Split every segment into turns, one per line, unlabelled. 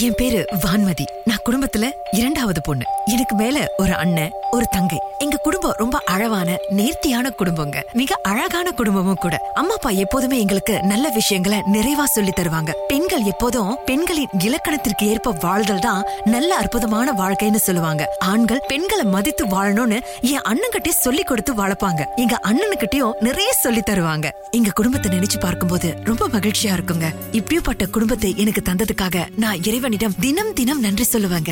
என் பேரு வான்மதி. நான் குடும்பத்துல இரண்டாவது பொண்ணு. எனக்கு மேல ஒரு அண்ணன் ஒரு தங்கை. எங்க குடும்பம் ரொம்ப அழவான நேர்த்தியான குடும்பங்க. மிக அழகான குடும்பமும் கூட. அம்மா அப்பா எப்போதுமே எங்களுக்கு நல்ல விஷயங்களை நிறைவா சொல்லி தருவாங்க. பெண்கள் எப்போதும் பெண்களின் இலக்கணத்திற்கு ஏற்ப வாழ்தல் தான் நல்ல அற்புதமான வாழ்க்கைன்னு சொல்லுவாங்க. ஆண்கள் பெண்களை மதித்து வாழணும்னு என் அண்ணன்கிட்டயே சொல்லி கொடுத்து வளர்ப்பாங்க. எங்க அண்ணனுக்கிட்டயும் நிறைய சொல்லி தருவாங்க. எங்க குடும்பத்தை நினைச்சு பார்க்கும்போது ரொம்ப மகிழ்ச்சியா இருக்குங்க. இப்படிப்பட்ட குடும்பத்தை எனக்கு தந்ததுக்காக நான் இறைவன் இறைவனிடம் தினம் தினம் நன்றி சொல்லுவாங்க.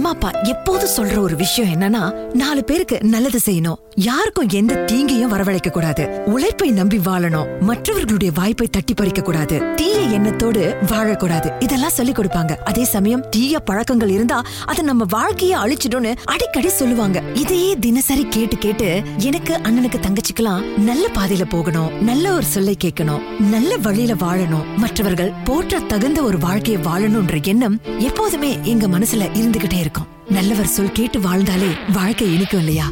அம்மா அப்பா எப்போது சொல்ற ஒரு விஷயம் என்னன்னா நாலு பேருக்கு நல்லது செய்யணும். யாருக்கும் எந்த தீங்கையும் வரவழைக்க கூடாது. உழைப்பை நம்பி வாழணும். மற்றவர்களுடைய வாய்ப்பை தட்டி பறிக்க கூடாது. தீய எண்ணத்தோடு வாழக்கூடாது. இதெல்லாம் சொல்லி கொடுப்பாங்க. அதே சமயம் தீய பழக்கங்கள் இருந்தா அது நம்ம வாழ்க்கைய அழிச்சிடும்னு அடிக்கடி சொல்லுவாங்க. இதையே தினசரி கேட்டு கேட்டு எனக்கு அண்ணனுக்கு தங்கச்சிக்கெல்லாம் நல்ல பாதையில போகணும். நல்ல ஒரு சொல்லை கேட்கணும். நல்ல வழியில வாழணும். மற்றவர்கள் போற்ற தகுந்த ஒரு வாழ்க்கையை வாழணும்ன்ற எண்ணம் எப்போதுமே எங்க மனசுல இருந்துகிட்டே இருக்கும். நல்லவர் சொல் கேட்டு வாழ்ந்தாலே வாழ்க்கை இனிக்கும் இல்லையா?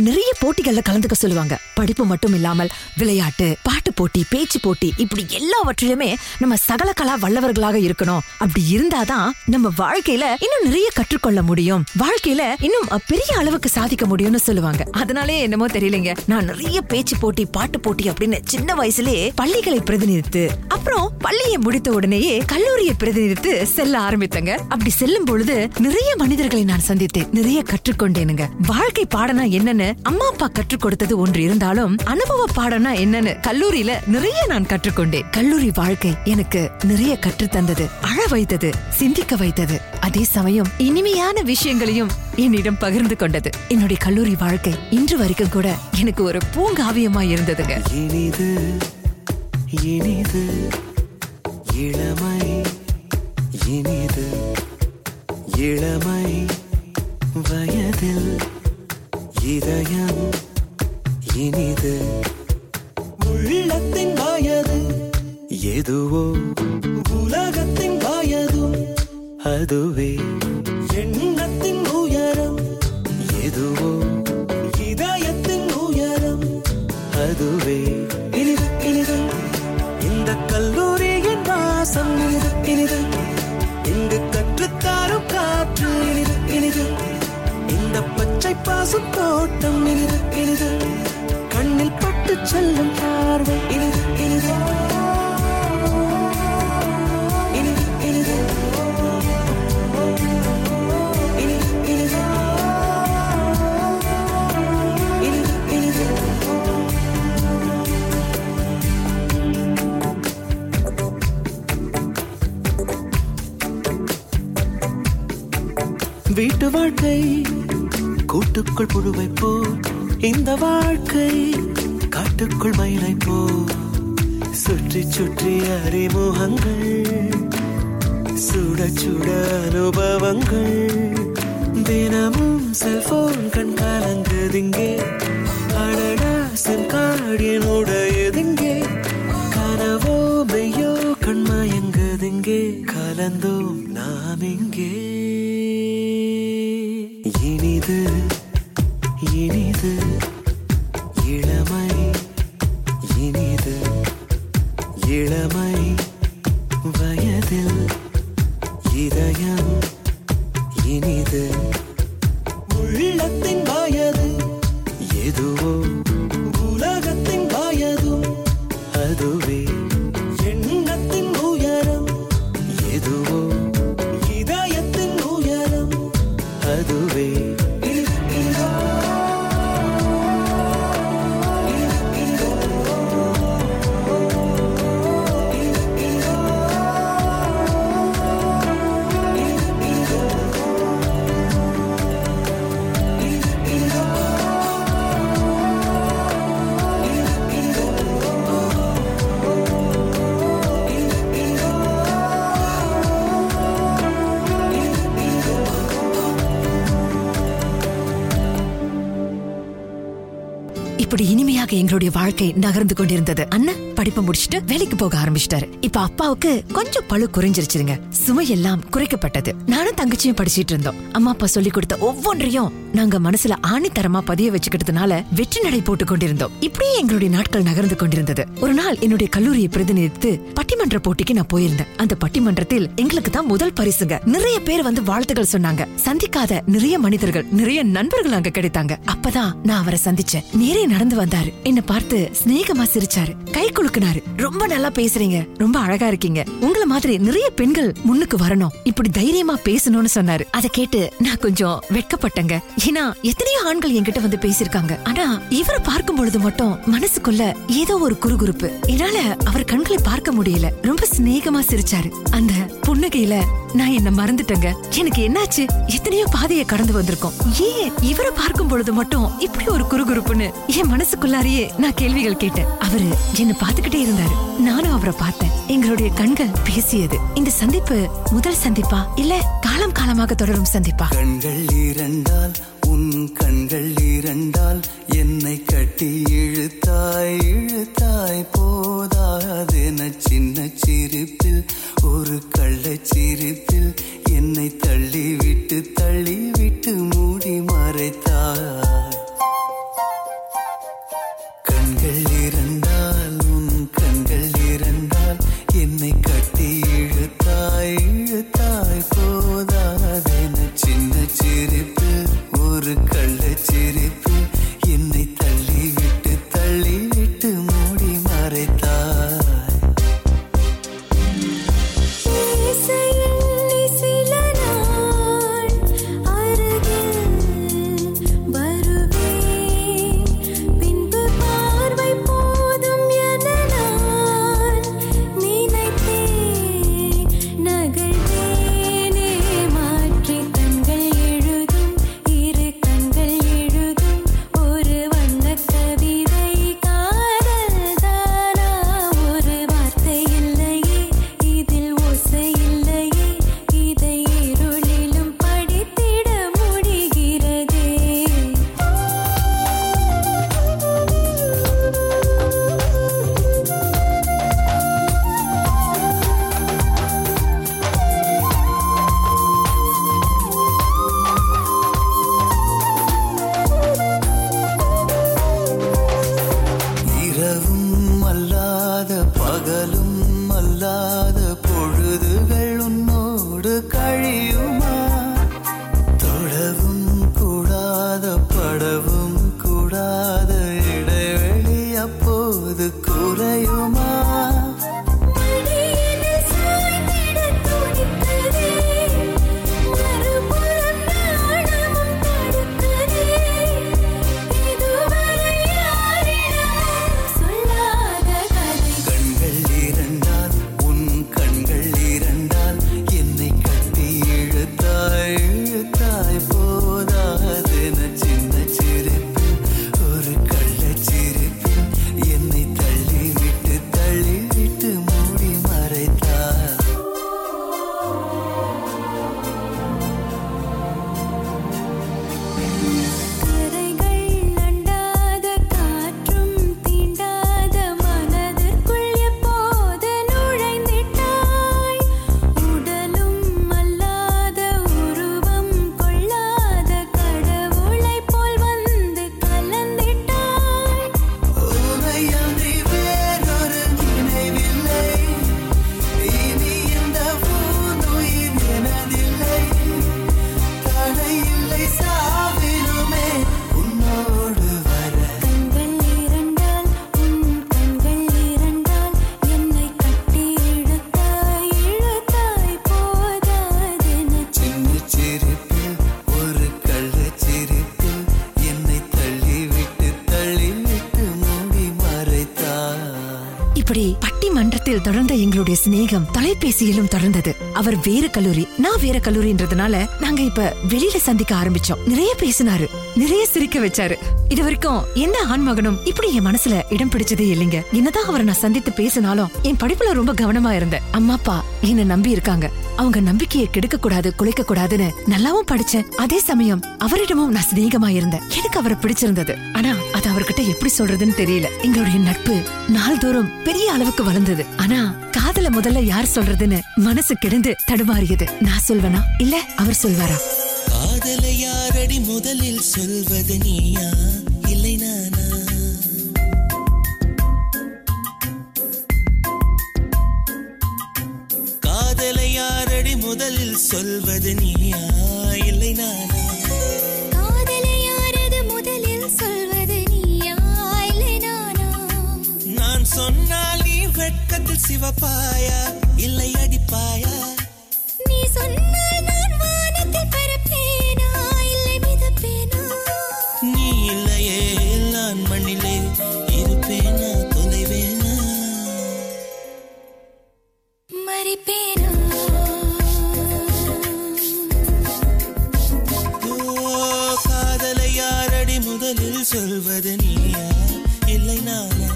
நிறைய போட்டிகள்ல கலந்துக்க சொல்லுவாங்க. படிப்பு மட்டும் இல்லாமல் விளையாட்டு பாட்டு போட்டி பேச்சு போட்டி இப்படி எல்லாவற்றிலுமே நம்ம சகல கலா வல்லவர்களாக இருக்கணும். அப்படி இருந்தாதான் நம்ம வாழ்க்கையில இன்னும் நிறைய கற்றுக்கொள்ள முடியும். வாழ்க்கையில இன்னும் பெரிய அளவுக்கு சாதிக்க முடியும்னு சொல்லுவாங்க. அதனாலே என்னமோ தெரியலங்க. நான் நிறைய பேச்சு போட்டி பாட்டு போட்டி அப்படின்னு சின்ன வயசுலயே பள்ளிகளை பிரதிநிதித்து அப்புறம் பள்ளியை முடித்த உடனேயே கல்லூரியை பிரதிநிதித்து செல்ல ஆரம்பித்தங்க. அப்படி செல்லும் பொழுது நிறைய மனிதர்களை நான் சந்தித்தேன். நிறைய கற்றுக்கொண்டேனுங்க. வாழ்க்கை பாடனா என்னன்னு அம்மா அப்பா கற்றுக் கொடுத்தது ஒன்று இருந்தா இருந்தாலும் அனுபவ பாடம்னா என்னன்னு கல்லூரியில நிறைய நான் கற்றுக்கொண்டேன். கல்லூரி வாழ்க்கை எனக்கு நிறைய கற்றுத்தந்தது அழ வைத்தது சிந்திக்க வைத்தது. அதே சமயம் இனிமையான விஷயங்களையும் என்னிடம் பகிர்ந்து கொண்டது. என்னுடைய கல்லூரி வாழ்க்கை இன்று வரைக்கும் கூட எனக்கு ஒரு பூங்காவியமா இருந்ததுங்க.
இனிது இனிது இளமை இனிது இளமை வயதில் இதயம் இனிது. உள்ளத்தின் வயது. எதுவோ உலகத்தின் வயதும் அதுவே எண்ணத்தின் உயரம். எதுவோ இதயத்தின் உயரம். அதுவே இனிது இனிது. இந்த கல்லூரியின் வாசம். இனிது இனிது. இங்கு கற்றுத்தாரும் காற்று. இனிது இனிது. இந்த பச்சை பாசும் தோட்டம். இனிது இனிது. சொல்லும் பார்வை. இது இது வீட்டு வாழ்க்கை கூட்டுக்குள் புழுவை போல் இந்த வாழ்க்கை.
காட்டுக்குள் மயிலை போ. சுற்றி சுற்றி அறிமுகங்கள் சுட சுட அனுபவங்கள். தினமும் செல்போன் கண் கலங்குதிங்கே அடடா சிம் கார்டு என்னுடையதிங்கே கனவோ மெய்யோ கண் கண்மயங்குதிங்கே கலந்தோம் நாம் இங்கே. உள்ளத்தின் வயது எதுவோ
வாழ்க்கை நகர்ந்து கொண்டிருந்தது. அண்ணன் படிப்பு முடிச்சிட்டு வேலைக்கு போக ஆரம்பிச்சிட்டாரு. இப்ப அப்பாவுக்கு கொஞ்சம் பழு குறைஞ்சிருச்சுங்க. சுமையெல்லாம் குறைக்கப்பட்டது. நானும் தங்கச்சியும் படிச்சிட்டு இருந்தோம். அம்மா அப்பா சொல்லி கொடுத்த ஒவ்வொன்றையும் நாங்க மனசுல ஆணித்தரமா பதிய வச்சுக்கிட்டதுனால வெற்றி நடை போட்டு கொண்டிருந்தோம். இப்படியே எங்களுடைய நாட்கள் நகர்ந்து கொண்டிருந்தது. ஒரு நாள் என்னுடைய கல்லூரியை பிரதிநிதித்து பட்டிமன்ற போட்டிக்கு நான் போயிருந்தேன். அந்த பட்டிமன்றத்தில் எங்களுக்கு தான் முதல் பரிசுங்க. நிறைய பேர் வந்து வாழ்த்துக்கள் சொன்னாங்க. சந்திக்காத நிறைய மனிதர்கள் நிறைய நண்பர்கள் அங்க கிடைத்தாங்க. அப்பதான் நான் அவரை சந்திச்சேன். நேரே நடந்து வந்தாரு. என்ன பார்த்து சிநேகமா சிரிச்சாரு. கை குலுக்குனாரு ரொம்ப நல்லா பேசுறீங்க. ரொம்ப அழகா இருக்கீங்க. உங்கள மாதிரி நிறைய பெண்கள் முன்னுக்கு வரணும். இப்படி தைரியமா பேசணும்னு சொன்னாரு. அதை கேட்டு நான் கொஞ்சம் வெட்கப்பட்டேங்க. ஏன்னா எத்தனையோ ஆண்கள் என்கிட்ட வந்து பேசிருக்காங்க ஆனா இவரை பார்க்கும் பொழுது மட்டும் மனசுக்குள்ள ஏதோ ஒரு குறுகுறுப்பு. என்னால அவர் கண்களை பார்க்க முடியல. ரொம்ப சிநேகமா சிரிச்சாரு. அந்த புன்னகையில நான் என்ன மறந்துட்டேங்க. எனக்கு என்னாச்சு? எத்தனையோ பாதையை கடந்து வந்திருக்கோம். ஏன்? இவரை பார்க்கும் பொழுது மட்டும் இப்படி ஒரு குறுகுறுப்புன்னு என் மனசுக்குள்ளாரியே நான் கேள்விகள் கேட்டேன். அவரு என்ன பாத்துக்கிட்டே இருந்தாரு. நானும் அவரை பார்த்தேன். எங்களுடைய கண்கள் பேசியது. இந்த சந்திப்பு முதல் சந்திப்பா? இல்ல காலம் காலமாக தொடரும் சந்திப்பா?
கண்கள் இரண்டால் உன் கண்கள் இரண்டால் என்னை கட்டி இழுத்தாய் இழுத்தாய் போதாதென சின்ன சிரிப்பில் ஒரு கள்ள சிரிப்பில் என்னை தள்ளி விட்டு தள்ளி விட்டு மூடி மறைத்தாய் கண்கள் இருந்தால் உன் கண்கள் இருந்தால் என்னை கட்டி
இப்படி பட்டி மன்றத்தில் தொடர்ந்த எங்களுடைய சிநேகம் தொலைபேசியிலும் தொடர்ந்தது. அவர் வேற கல்லூரி நான் வேற கல்லூரின்றதுனால நாங்க இப்ப வெளியில சந்திக்க ஆரம்பிச்சோம். நிறைய பேசினாரு நிறைய சிரிக்க வச்சாரு. இது வரைக்கும் எந்த ஆண்மகனும் இப்படி என் மனசுல இடம் பிடிச்சதே இல்லைங்க. என்னதான் அவரை நான் சந்தித்து பேசினாலும் என் படிப்புல ரொம்ப கவனமா இருந்தேன். அம்மா அப்பா என்ன நம்பி இருக்காங்க. அவங்க நம்பிக்கையை கெடுக்க கூடாது குலைக்க கூடாதுன்னு நல்லாவும் படிச்சேன். அதே சமயம் அவரிடமும் நான் சிநேகமா இருந்தேன். எனக்கு அவரை பிடிச்சிருந்தது? ஆனா அது அவர்கிட்ட எப்படி சொல்றதுன்னு தெரியல. எங்களுடைய நட்பு நாள்தோறும் பெரிய பெரிய அளவுக்கு வளர்ந்தது. ஆனா காதல முதல்ல யார் சொல்றதுன்னு மனசு கிடந்து தடுமாறியது. நான் சொல்வனா? இல்ல அவர் சொல்வாரா?
காதல யாரடி முதலில் சொல்வது நீயா? இல்லை நானா? காதலை யாரடி முதலில் சொல்வது நீயா? இல்லை நானா? சொன்னால் நீ வெட்கத்தில் சிவப்பாயா? இல்லை அடிப்பாயா?
நீ சொன்னால் நான் வானத்தில் பறப்பேனா? இல்லை மிதப்பேனா?
நீ இல்லையே நான் மண்ணிலே இருப்பேனா? தொலைவேனா?
மறிப்பேனா?
ஓ காதலை யாரடி முதலில் சொல்வது நீயா? இல்லை நானா?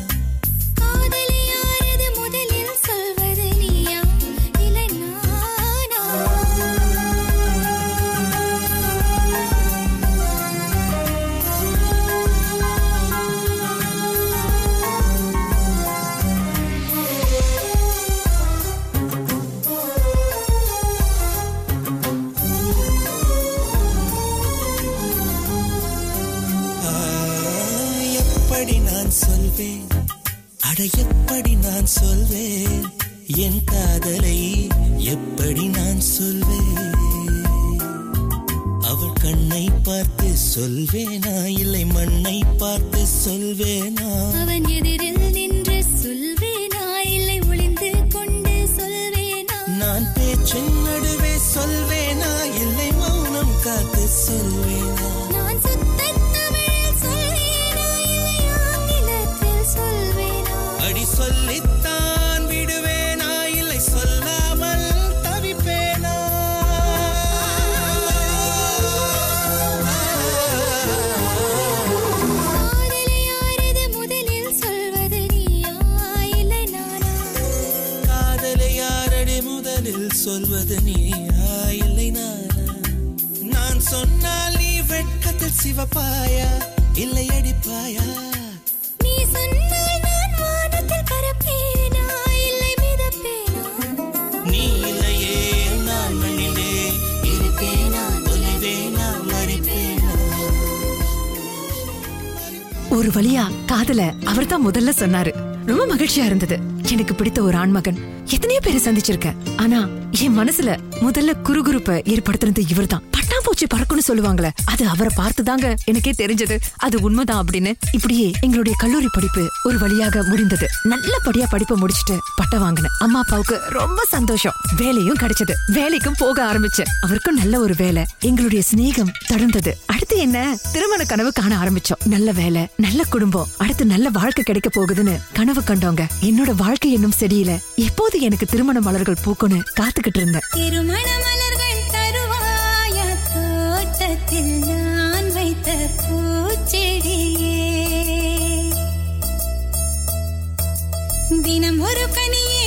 சொல்வேன். அட எப்படி நான் சொல்வேன்? என் காதலை எப்படி நான் சொல்வேன்? அவள் கண்ணை பார்த்து சொல்வேனா? இல்லை மண்ணை பார்த்து சொல்வேனா?
அவன் எதிரில்
சிவப்பாயா? இல்லை அடிப்பாயா?
நீ சொன்னால் நான் வானத்தில் பறப்பேனா? இல்லை மிதப்பேனா?
நீ இல்லையே நான் மண்ணிலே இருப்பேனா? தொலைவேனா மறிப்பேனா?
ஒரு வழியா காதல அவர்தான் முதல்ல சொன்னாரு. ரொம்ப மகிழ்ச்சியா இருந்தது. எனக்கு பிடித்த ஒரு ஆண்மகன். எத்தனையோ பேரை சந்திச்சிருக்கேன். ஆனா என் மனசுல முதல்ல குறுகுறுப்ப ஏற்படுத்துனது இவர்தான். பட்டாம்பூச்சி பறக்கும்னு சொல்லுவாங்களே அது அவரை பார்த்துதாங்க எனக்கே தெரிஞ்சது. அது உண்மைதான் அப்படின்னு இப்படியே எங்களுடைய கல்லூரி படிப்பு ஒரு வழியாக முடிந்தது. நல்லபடியா படிப்பை முடிச்சிட்டு பட்டை வாங்கினேன். அம்மா அப்பாவுக்கு ரொம்ப சந்தோஷம். வேலையும் கிடைச்சது. வேலைக்கும் போக ஆரம்பிச்சேன். அவருக்கும் நல்ல ஒரு வேலை. எங்களுடைய சிநேகம் தொடர்ந்தது அடுத்து என்ன? திருமண கனவு காண ஆரம்பிச்சோம். நல்ல வேலை நல்ல குடும்பம். அடுத்து நல்ல வாழ்க்கை கிடைக்க போகுதுன்னு கனவு கண்டோங்க. என்னோட வாழ்க்கை என்னும் செடியில. எப்போது எனக்கு திருமண மலர்கள் பூக்கும்னு காத்துக்கிட்டு இருந்தேன்.
திருமண மலர்கள் தினம் ஒரு கனியே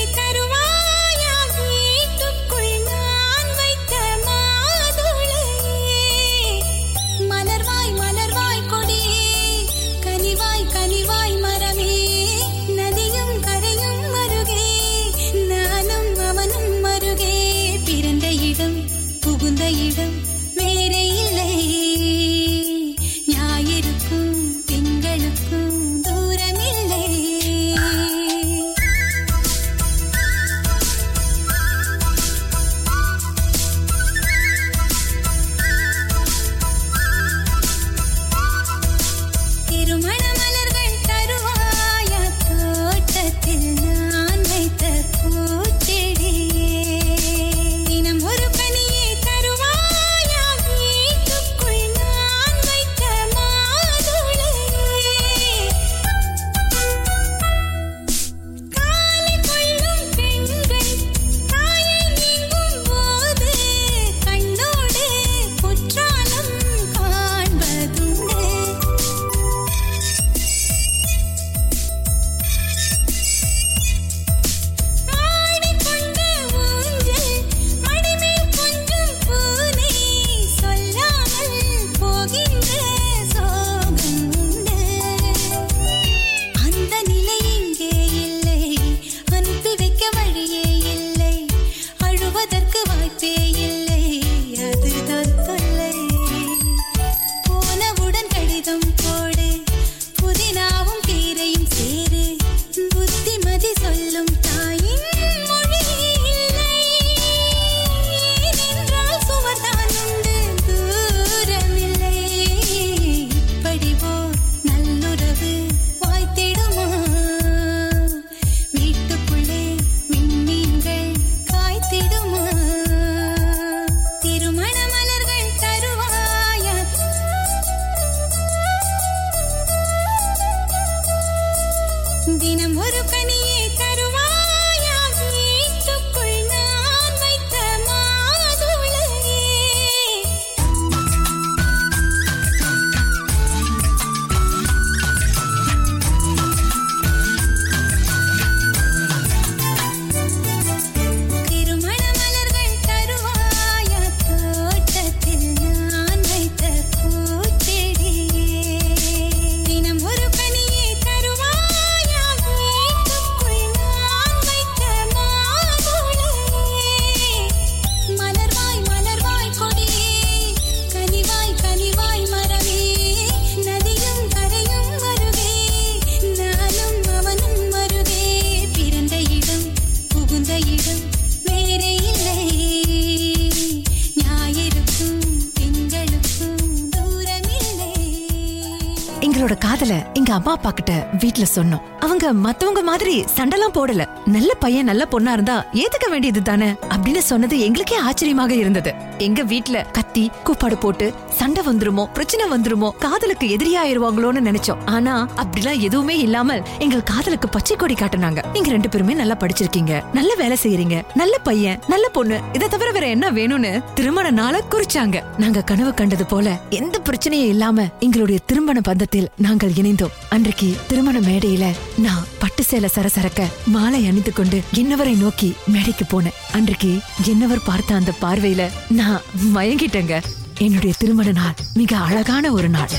அப்பா கிட்ட வீட்ல சொன்னோம். அவங்க மத்தவங்க மாதிரி சண்டெல்லாம் போடல. நல்ல பையன் நல்ல பொண்ணா இருந்தா ஏத்துக்க வேண்டியது தானே அப்படின்னு சொன்னது எங்களுக்கே ஆச்சரியமாக இருந்தது. எங்க வீட்ல கத்தி கூப்பாடு போட்டு சண்டை வந்துருமோ பிரச்சனை வந்துருமோ காதலுக்கு எதிரியாயிருவாங்களோன்னு நினைச்சோம். ஆனா அப்படிலாம் எதுவுமே இல்லாமல் எங்கள் காதலுக்கு பச்சை கொடி காட்டுனாங்க. நீங்க ரெண்டு பேருமே நல்லா படிச்சிருக்கீங்க. நல்ல வேலை செய்யறீங்க நல்ல பையன் நல்ல பொண்ணு. இதை தவிர வேற என்ன வேணும்னு திருமண நாள குறிச்சாங்க. நாங்க கனவு கண்டது போல எந்த பிரச்சனையும் இல்லாம எங்களுடைய திருமண பந்தத்தில் நாங்கள் இணைந்தோம். அன்றைக்கு திருமண மேடையில நான் பட்டு சேலை சரசரக்க மாலை அணிந்து கொண்டு என்னவரை நோக்கி மேடைக்கு போனேன். அன்றைக்கு என்னவர் பார்த்த அந்த பார்வையில நான் மயங்கிட்டேன் பாருங்க. என்னுடைய திருமண நாள் மிக அழகான ஒரு நாள்.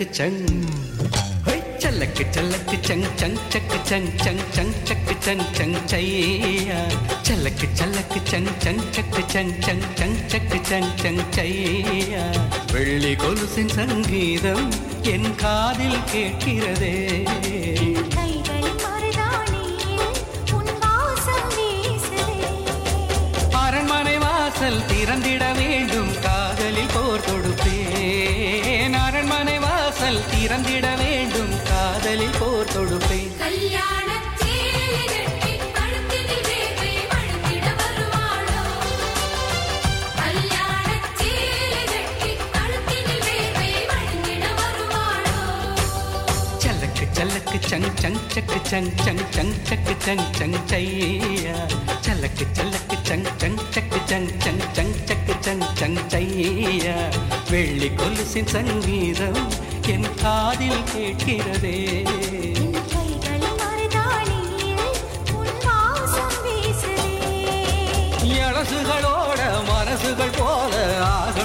சல்லக்கு சங். சல்லக்கு சல்லக்கு சங் சங் சக்கு சங் சங் சங் சக்கு சங் சங் சையா சல்லக்கு சல்லக்கு சங் சங் சக்கு சங் சங் சங் சக்கு சங் சங் சையா வெள்ளி கொலுசின் சங்கீதம் என் காதில் கேட்கிறதே. அரண்மனை வாசல் திறந்திட சல்லக்கு சங் சங் சக்கு சங் சங் சங் சக்கு சங் சங் சையா. சல்லக்கு சல்லக்கு சங் சங் சக்கு சங் சங் சங் சக்கு சங் சங் சையா. வெள்ளி கொலுசின் சங்கீதம் என் காதில் கேட்கிறதே. எழசுகளோட மனசுகள் போல ஆகணும்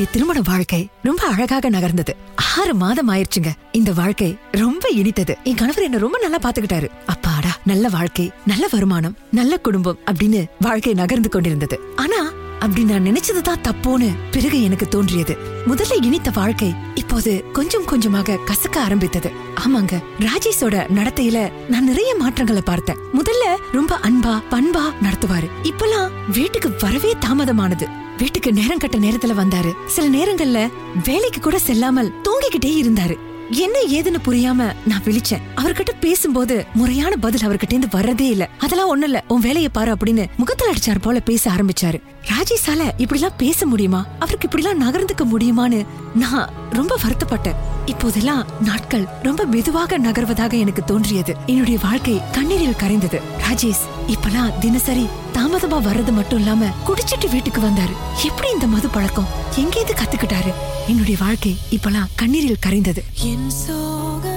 என்னுடைய திருமண வாழ்க்கை ரொம்ப அழகாக நகர்ந்தது. ஆறு மாதம் ஆயிருச்சுங்க இந்த வாழ்க்கை ரொம்ப இனித்தது. என் கணவர் என்ன ரொம்ப நல்லா பாத்துக்கிட்டாரு அப்பாடா நல்ல வாழ்க்கை நல்ல வருமானம் நல்ல குடும்பம் அப்படின்னு வாழ்க்கை நகர்ந்து கொண்டிருந்தது. ஆனா அப்படி நான் நினைச்சதுதான் தப்போன்னு பிறகு எனக்கு தோன்றியது. முதல்ல இனித்த வாழ்க்கை இப்போது கொஞ்சம் கொஞ்சமாக கசக்க ஆரம்பித்தது. ஆமாங்க ராஜேஷோட நடத்தையில நான் நிறைய மாற்றங்களை பார்த்தேன். முதல்ல ரொம்ப அன்பா பண்பா நடத்துவாரு. இப்பெல்லாம் வீட்டுக்கு வரவே தாமதமானது. வீட்டுக்கு நேரம் கட்ட நேரத்துல வந்தாரு. சில நேரங்கள்ல வேலைக்கு கூட செல்லாமல் தூங்கிக்கிட்டே இருந்தாரு. என்ன ஏதுன்னு புரியாம நான் விழிச்சேன். அவர்கிட்ட பேசும்போது முறையான பதில் அவர்கிட்ட இருந்து வர்றதே இல்ல. அதெல்லாம் ஒண்ணு இல்ல. உன் வேலையை பாரு அப்படின்னு முகத்துல அடிச்சார் போல பேச ஆரம்பிச்சாரு. ராஜேஷால இப்படிலாம் பேச முடியுமா? அவருக்கு இப்படிலாம் நகர்ந்துக்க முடியுமான்னு நான் ரொம்ப வருத்தப்பட்டேன். இப்போதெல்லாம் நாட்கள் ரொம்ப மெதுவாக நகர்வதாக எனக்கு தோன்றியது. என்னுடைய வாழ்க்கை கண்ணீரில் கரைந்தது. ராஜேஷ் இப்பெல்லாம் தினசரி தாமதமா வர்றது மட்டும் இல்லாம குடிச்சிட்டு வீட்டுக்கு வந்தாரு. எப்படி இந்த மது பழக்கம்? எங்கேருந்து கத்துக்கிட்டாரு? என்னுடைய வாழ்க்கை இப்பெல்லாம் கண்ணீரில் கரைந்தது.
என் சோகமே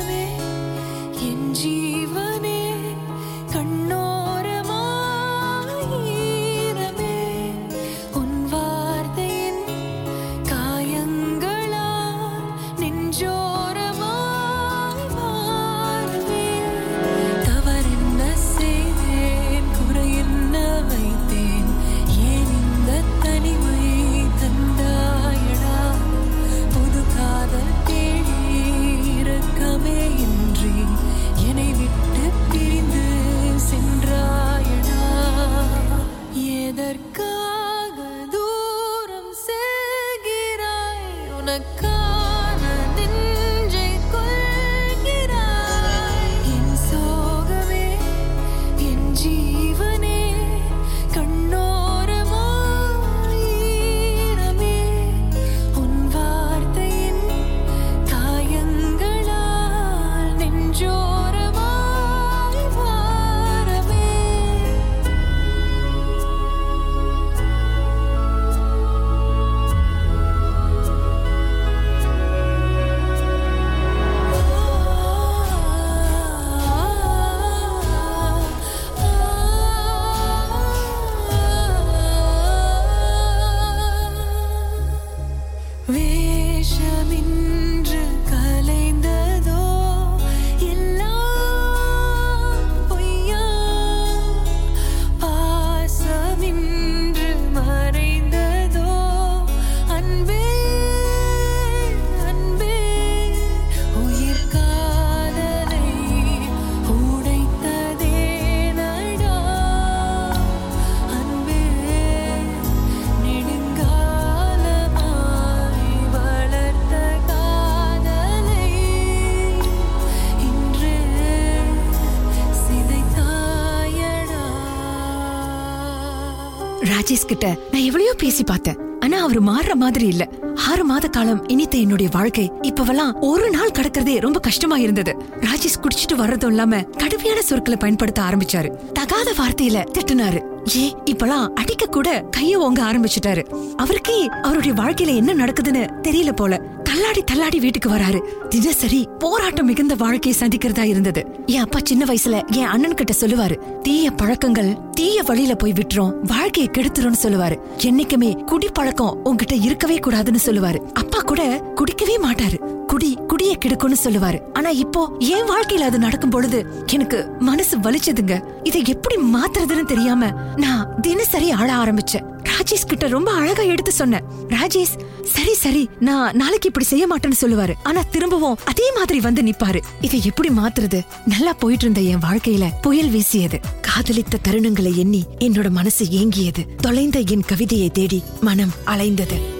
ராஜேஷ் கிட்ட நான் எவ்வளவோ பேசி பார்த்தேன். ஆனா அவர் மாறுற மாதிரி இல்ல. ஆறு மாத காலம் இனித்த என்னுடைய வாழ்க்கை இப்பவெல்லாம் ஒரு நாள் கடக்கிறதே ரொம்ப கஷ்டமா இருந்தது. ராஜேஷ் குடிச்சிட்டு வர்றதும் இல்லாம கடுமையான சொற்களை பயன்படுத்த ஆரம்பிச்சாரு. தகாத வார்த்தையில திட்டுனாரு. ஏ இப்பெல்லாம் அடிக்க கூட கைய ஓங்க ஆரம்பிச்சிட்டாரு. அவருக்கே அவருடைய வாழ்க்கையில என்ன நடக்குதுன்னு தெரியல போல. தள்ளாடி தள்ளாடி வீட்டுக்கு வராரு. தினசரி போராட்டம் மிகுந்த வாழ்க்கையை சந்திக்கிறதா இருந்தது. என் அப்பா சின்ன வயசுல என் அண்ணன் கிட்ட சொல்லுவாரு தீய பழக்கங்கள் தீய வழியில போய் விட்டுரும் வாழ்க்கையை கெடுத்துரும்னு சொல்லுவாரு. என்னைக்குமே குடி பழக்கம் உன்கிட்ட இருக்கவே கூடாதுன்னு சொல்லுவாரு. அப்பா கூட குடிக்கவே மாட்டாரு. குடி குடிய கெடுக்கும்னு சொல்லுவாரு. ஆனா இப்போ என் வாழ்க்கையில அது நடக்கும் பொழுது எனக்கு மனசு வலிச்சதுங்க. இதை எப்படி மாத்துறதுன்னு தெரியாம நான் தினசரி ஆள ஆரம்பிச்சேன். ராஜேஷ் கிட்ட ரொம்ப அழகா எடுத்து சொன்னேன். ராஜேஷ் சரி சரி நான் நாளைக்கு இப்படி செய்ய மாட்டேன்னு சொல்லுவாரு. ஆனா திரும்பவும் அதே மாதிரி வந்து நிப்பாரு. இதை எப்படி மாத்துறது? நல்லா போயிட்டு இருந்த என் வாழ்க்கையில புயல் வீசியது. காதலித்த தருணங்களை எண்ணி என்னோட மனசு ஏங்கியது. தொலைந்த என் கவிதையை தேடி மனம் அலைந்தது.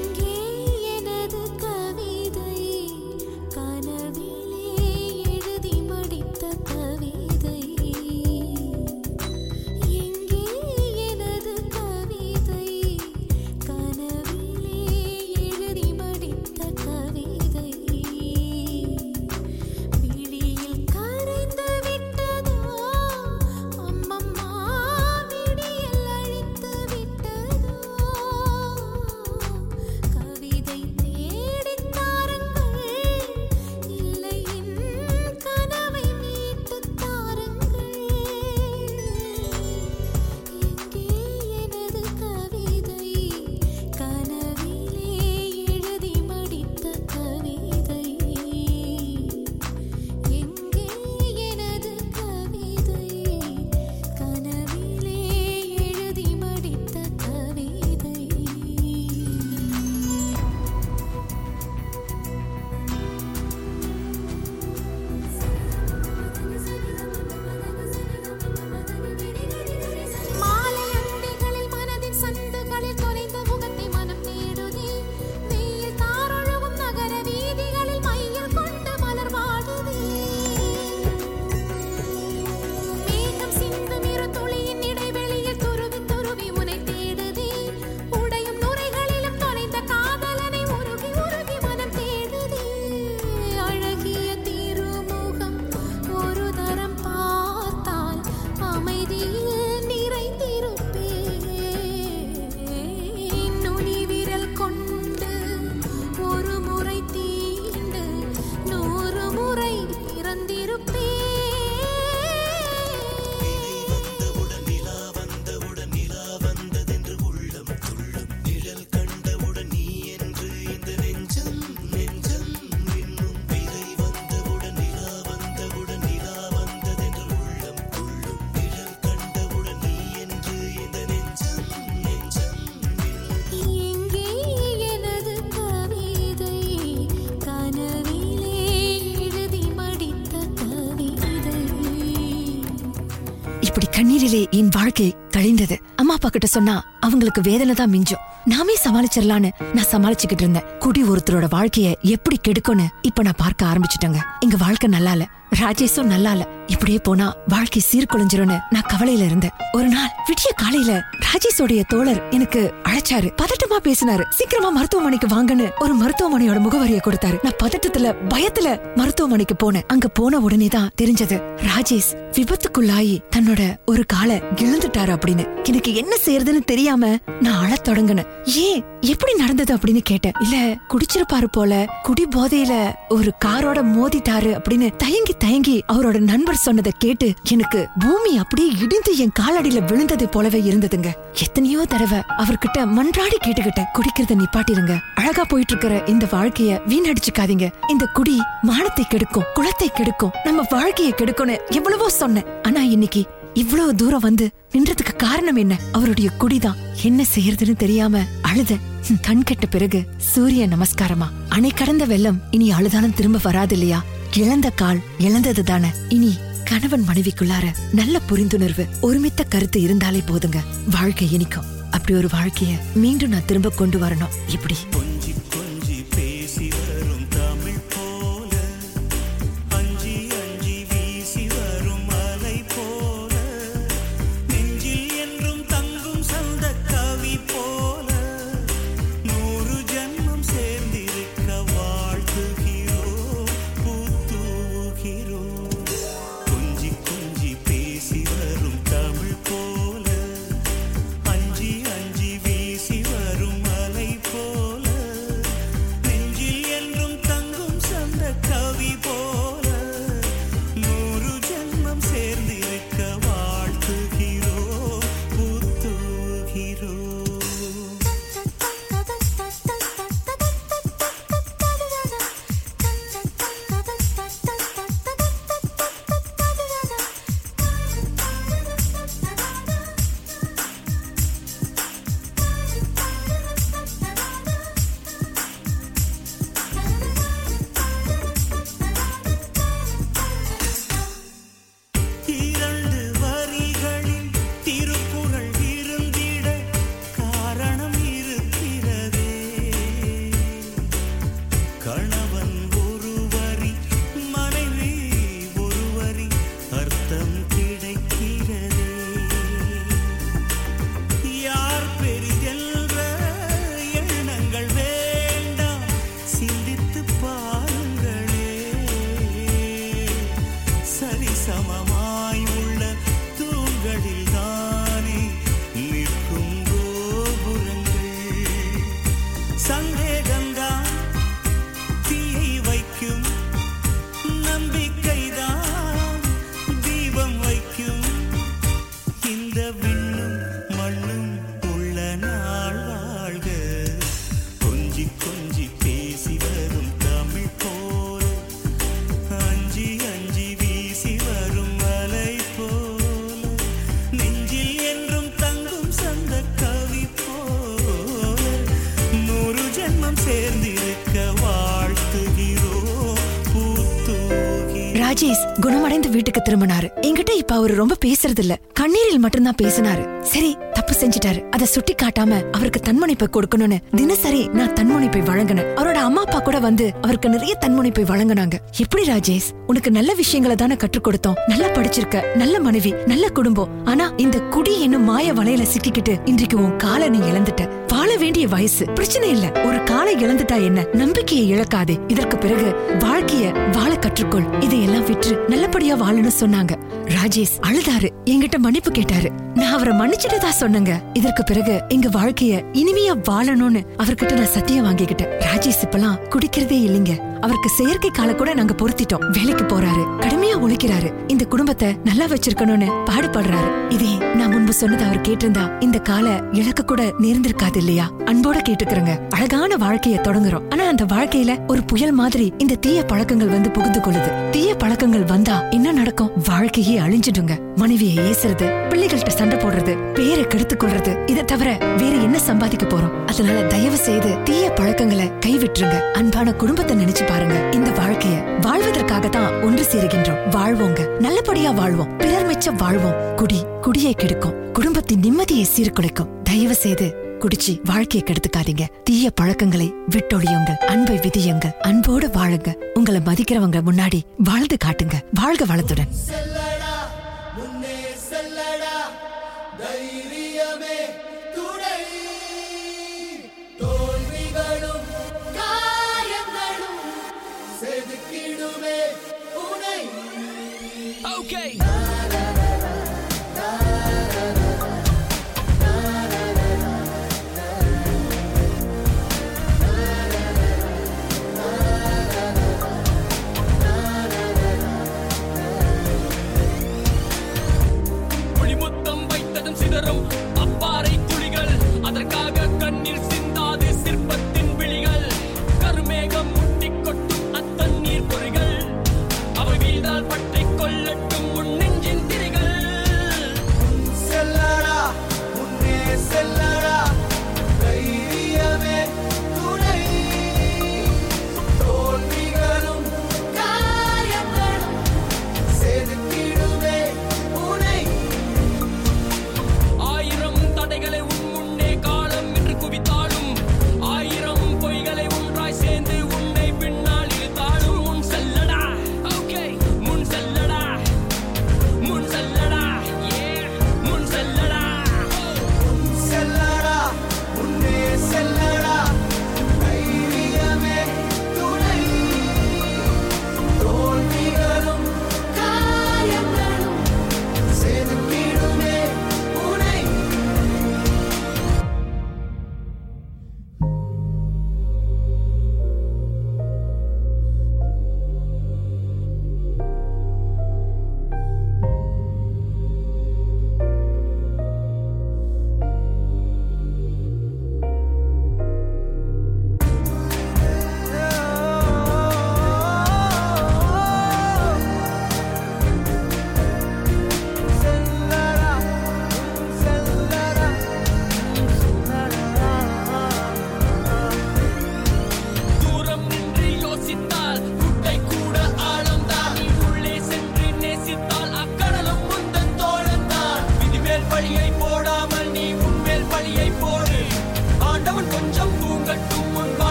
வாழ்க்கை கழிந்தது. அம்மா அப்பா கிட்ட சொன்னா அவங்களுக்கு வேதனை தான் மிஞ்சும். நாமே சமாளிச்சிடலான்னு நான் சமாளிச்சுக்கிட்டு இருந்தேன். குடி ஒருத்தரோட வாழ்க்கைய எப்படி கெடுக்கும்னு இப்ப நான் பார்க்க ஆரம்பிச்சிட்டேங்க. எங்க வாழ்க்கை நல்லா இல்ல ராஜேஷும் நல்லா இல்ல இப்படியே போனா வாழ்க்கை சீர்குலைஞ்சிரும்னு நான் கவலையில இருந்தேன். ஒரு நாள் விடிய காலையில ராஜேஷோடைய தோழர் எனக்கு அழைச்சாரு. பதட்டமா பேசினாரு. சீக்கிரமா மருத்துவமனைக்கு வாங்கன்னு ஒரு மருத்துவமனையோட முகவரியை கொடுத்தாரு. நான் பதட்டத்துல பயத்துல மருத்துவமனைக்கு போனேன். அங்க போன உடனே தான் தெரிஞ்சது ராஜேஷ் விபத்துக்குள்ளாயி தன்னோட ஒரு காலை இழந்துட்டாரு அப்படின்னு. எனக்கு என்ன செய்யறதுன்னு தெரியாம நான் அழத் தொடங்கினேன். ஏன்? எப்படி நடந்தது அப்படின்னு கேட்டேன். இல்ல குடிச்சிருப்பாரு போல குடி போதையில ஒரு காரோட மோதிட்டாரு அப்படின்னு தயங்கி தயங்கி அவரோட நண்பர் சொன்னதை கேட்டு எனக்கு பூமி அப்படியே இடிந்து என் காலடியில விழுந்தது போலவே இருந்ததுங்க. எத்தனையோ தடவை அவர்கிட்ட மன்றாடி கேட்டு கிட்ட குடிக்கிறத நிப்பாட்டிருங்க. அழகா போயிட்டு இருக்கிற இந்த வாழ்க்கைய வீணடிச்சுக்காதீங்க. இந்த குடி மானத்தை கெடுக்கும் குளத்தை கெடுக்கும் நம்ம வாழ்க்கைய கெடுக்கும்னு எவ்வளவோ சொன்னேன். ஆனா இன்னைக்கு இவ்வளவு தூரம் வந்து நின்றதுக்கு காரணம் என்ன? அவருடைய குடிதான். என்ன செய்யறதுன்னு தெரியாம அழுத. கண் கெட்ட பிறகு சூரிய நமஸ்காரமா? அணை கடந்த வெள்ளம் இனி அழுதாலும் திரும்ப வராது இல்லையா? இழந்த கால் இழந்தது தானே. இனி கணவன் மனைவிக்குள்ளார நல்ல புரிந்துணர்வு ஒருமித்த கருத்து இருந்தாலே போதுங்க. வாழ்க்கை இனிக்கும். அப்படி ஒரு வாழ்க்கைய மீண்டும் நான் திரும்ப கொண்டு வரணும். இப்படி. வீட்டுக்கு திரும்பினாரு. என்கிட்ட இப்ப அவரு ரொம்ப பேசுறது இல்ல கண்ணீரில் மட்டும்தான் பேசினாரு. சரி தப்பு செஞ்சுட்டாரு. அதை சுட்டி காட்டாம அவருக்கு தன்முனைப்பை கொடுக்கணும்னு தினசரி நான் தன்முனைப்பை வழங்கினேன். அவரோட அம்மா அப்பா கூட வந்து அவருக்கு நிறைய தன்முனைப்பை வழங்கினாங்க. எப்படி ராஜேஷ் உனக்கு நல்ல விஷயங்களை தானே கற்றுக் கொடுத்தோம். நல்லா படிச்சிருக்க நல்ல மனைவி நல்ல குடும்பம். ஆனா இந்த குடி என்னும் மாய வலையில சிக்கிக்கிட்டு இன்றைக்கு உன் காலை நீ இழந்துட்ட. வேண்டிய வயசு. பிரச்சனை இல்ல. ஒரு காலை இழந்துட்டா என்ன? நம்பிக்கையை இழக்காதே. இதற்கு பிறகு வாழ்க்கைய வாழ கற்றுக்கொள். இதையெல்லாம் விற்று நல்லபடியா வாழணும்னு சொன்னாங்க. ராஜேஷ் அழுதாரு. என்கிட்ட மன்னிப்பு கேட்டாரு. நான் அவரை மன்னிச்சுட்டு தான் சொன்னேங்க. இதற்கு பிறகு எங்க வாழ்க்கைய இனிமையா வாழணும்னு அவர்கிட்ட நான் சத்தியம் வாங்கிக்கிட்டேன். ராஜேஷ் இப்பெல்லாம் குடிக்கிறதே இல்லைங்க. அவருக்கு செயற்கை கால கூட நாங்க பொருத்திட்டோம். வேலைக்கு போறாரு. கடுமையா உழைக்கிறாரு. இந்த குடும்பத்தை நல்லா வச்சிருக்கணும்னு பாடுபடுறாரு. இதே நான் முன்பு சொன்னது அவர் கேட்டிருந்தா இந்த கால இழக்க கூட நேர்ந்திருக்காது இல்லையா? அன்போட கேட்டுக்கிறங்க. அழகான வாழ்க்கைய தொடங்குறோம். ஆனா அந்த வாழ்க்கையில ஒரு புயல் மாதிரி இந்த தீய பழக்கங்கள் வந்து புகுந்து கொள்ளுது. தீய பழக்கங்கள் வந்தா என்ன நடக்கும்? வாழ்க்கையே அழிஞ்சிடுங்க. மனைவியை ஏசுறது பிள்ளைகள்கிட்ட சண்டை போடுறது பேரை கெடுத்து கொள்றது இதை தவிர வேற என்ன சம்பாதிக்க போறோம்? அதனால தயவு செய்து தீய பழக்கங்களை கைவிட்டுருங்க. அன்பான குடும்பத்தை நினைச்சு பாருங்க இந்த வாழ்க்கைய வாழ்வதற்காக தான் ஒன்று சேருகின்றோம். வாழ்வோங்க நல்லபடியா வாழ்வோம் பிறர் மிச்சம் வாழ்வோம். குடி குடியை கெடுக்கும் குடும்பத்தின் நிம்மதியை சீர்குலைக்கும். தயவு செய்து குடிச்சு வாழ்க்கையை கெடுத்துக்காதீங்க. தீய பழக்கங்களை விட்டொழியுங்கள் அன்பை விதியுங்க அன்போடு வாழுங்க. உங்களை மதிக்கிறவங்க முன்னாடி வாழ்ந்து காட்டுங்க வாழ்க வளத்துடன்.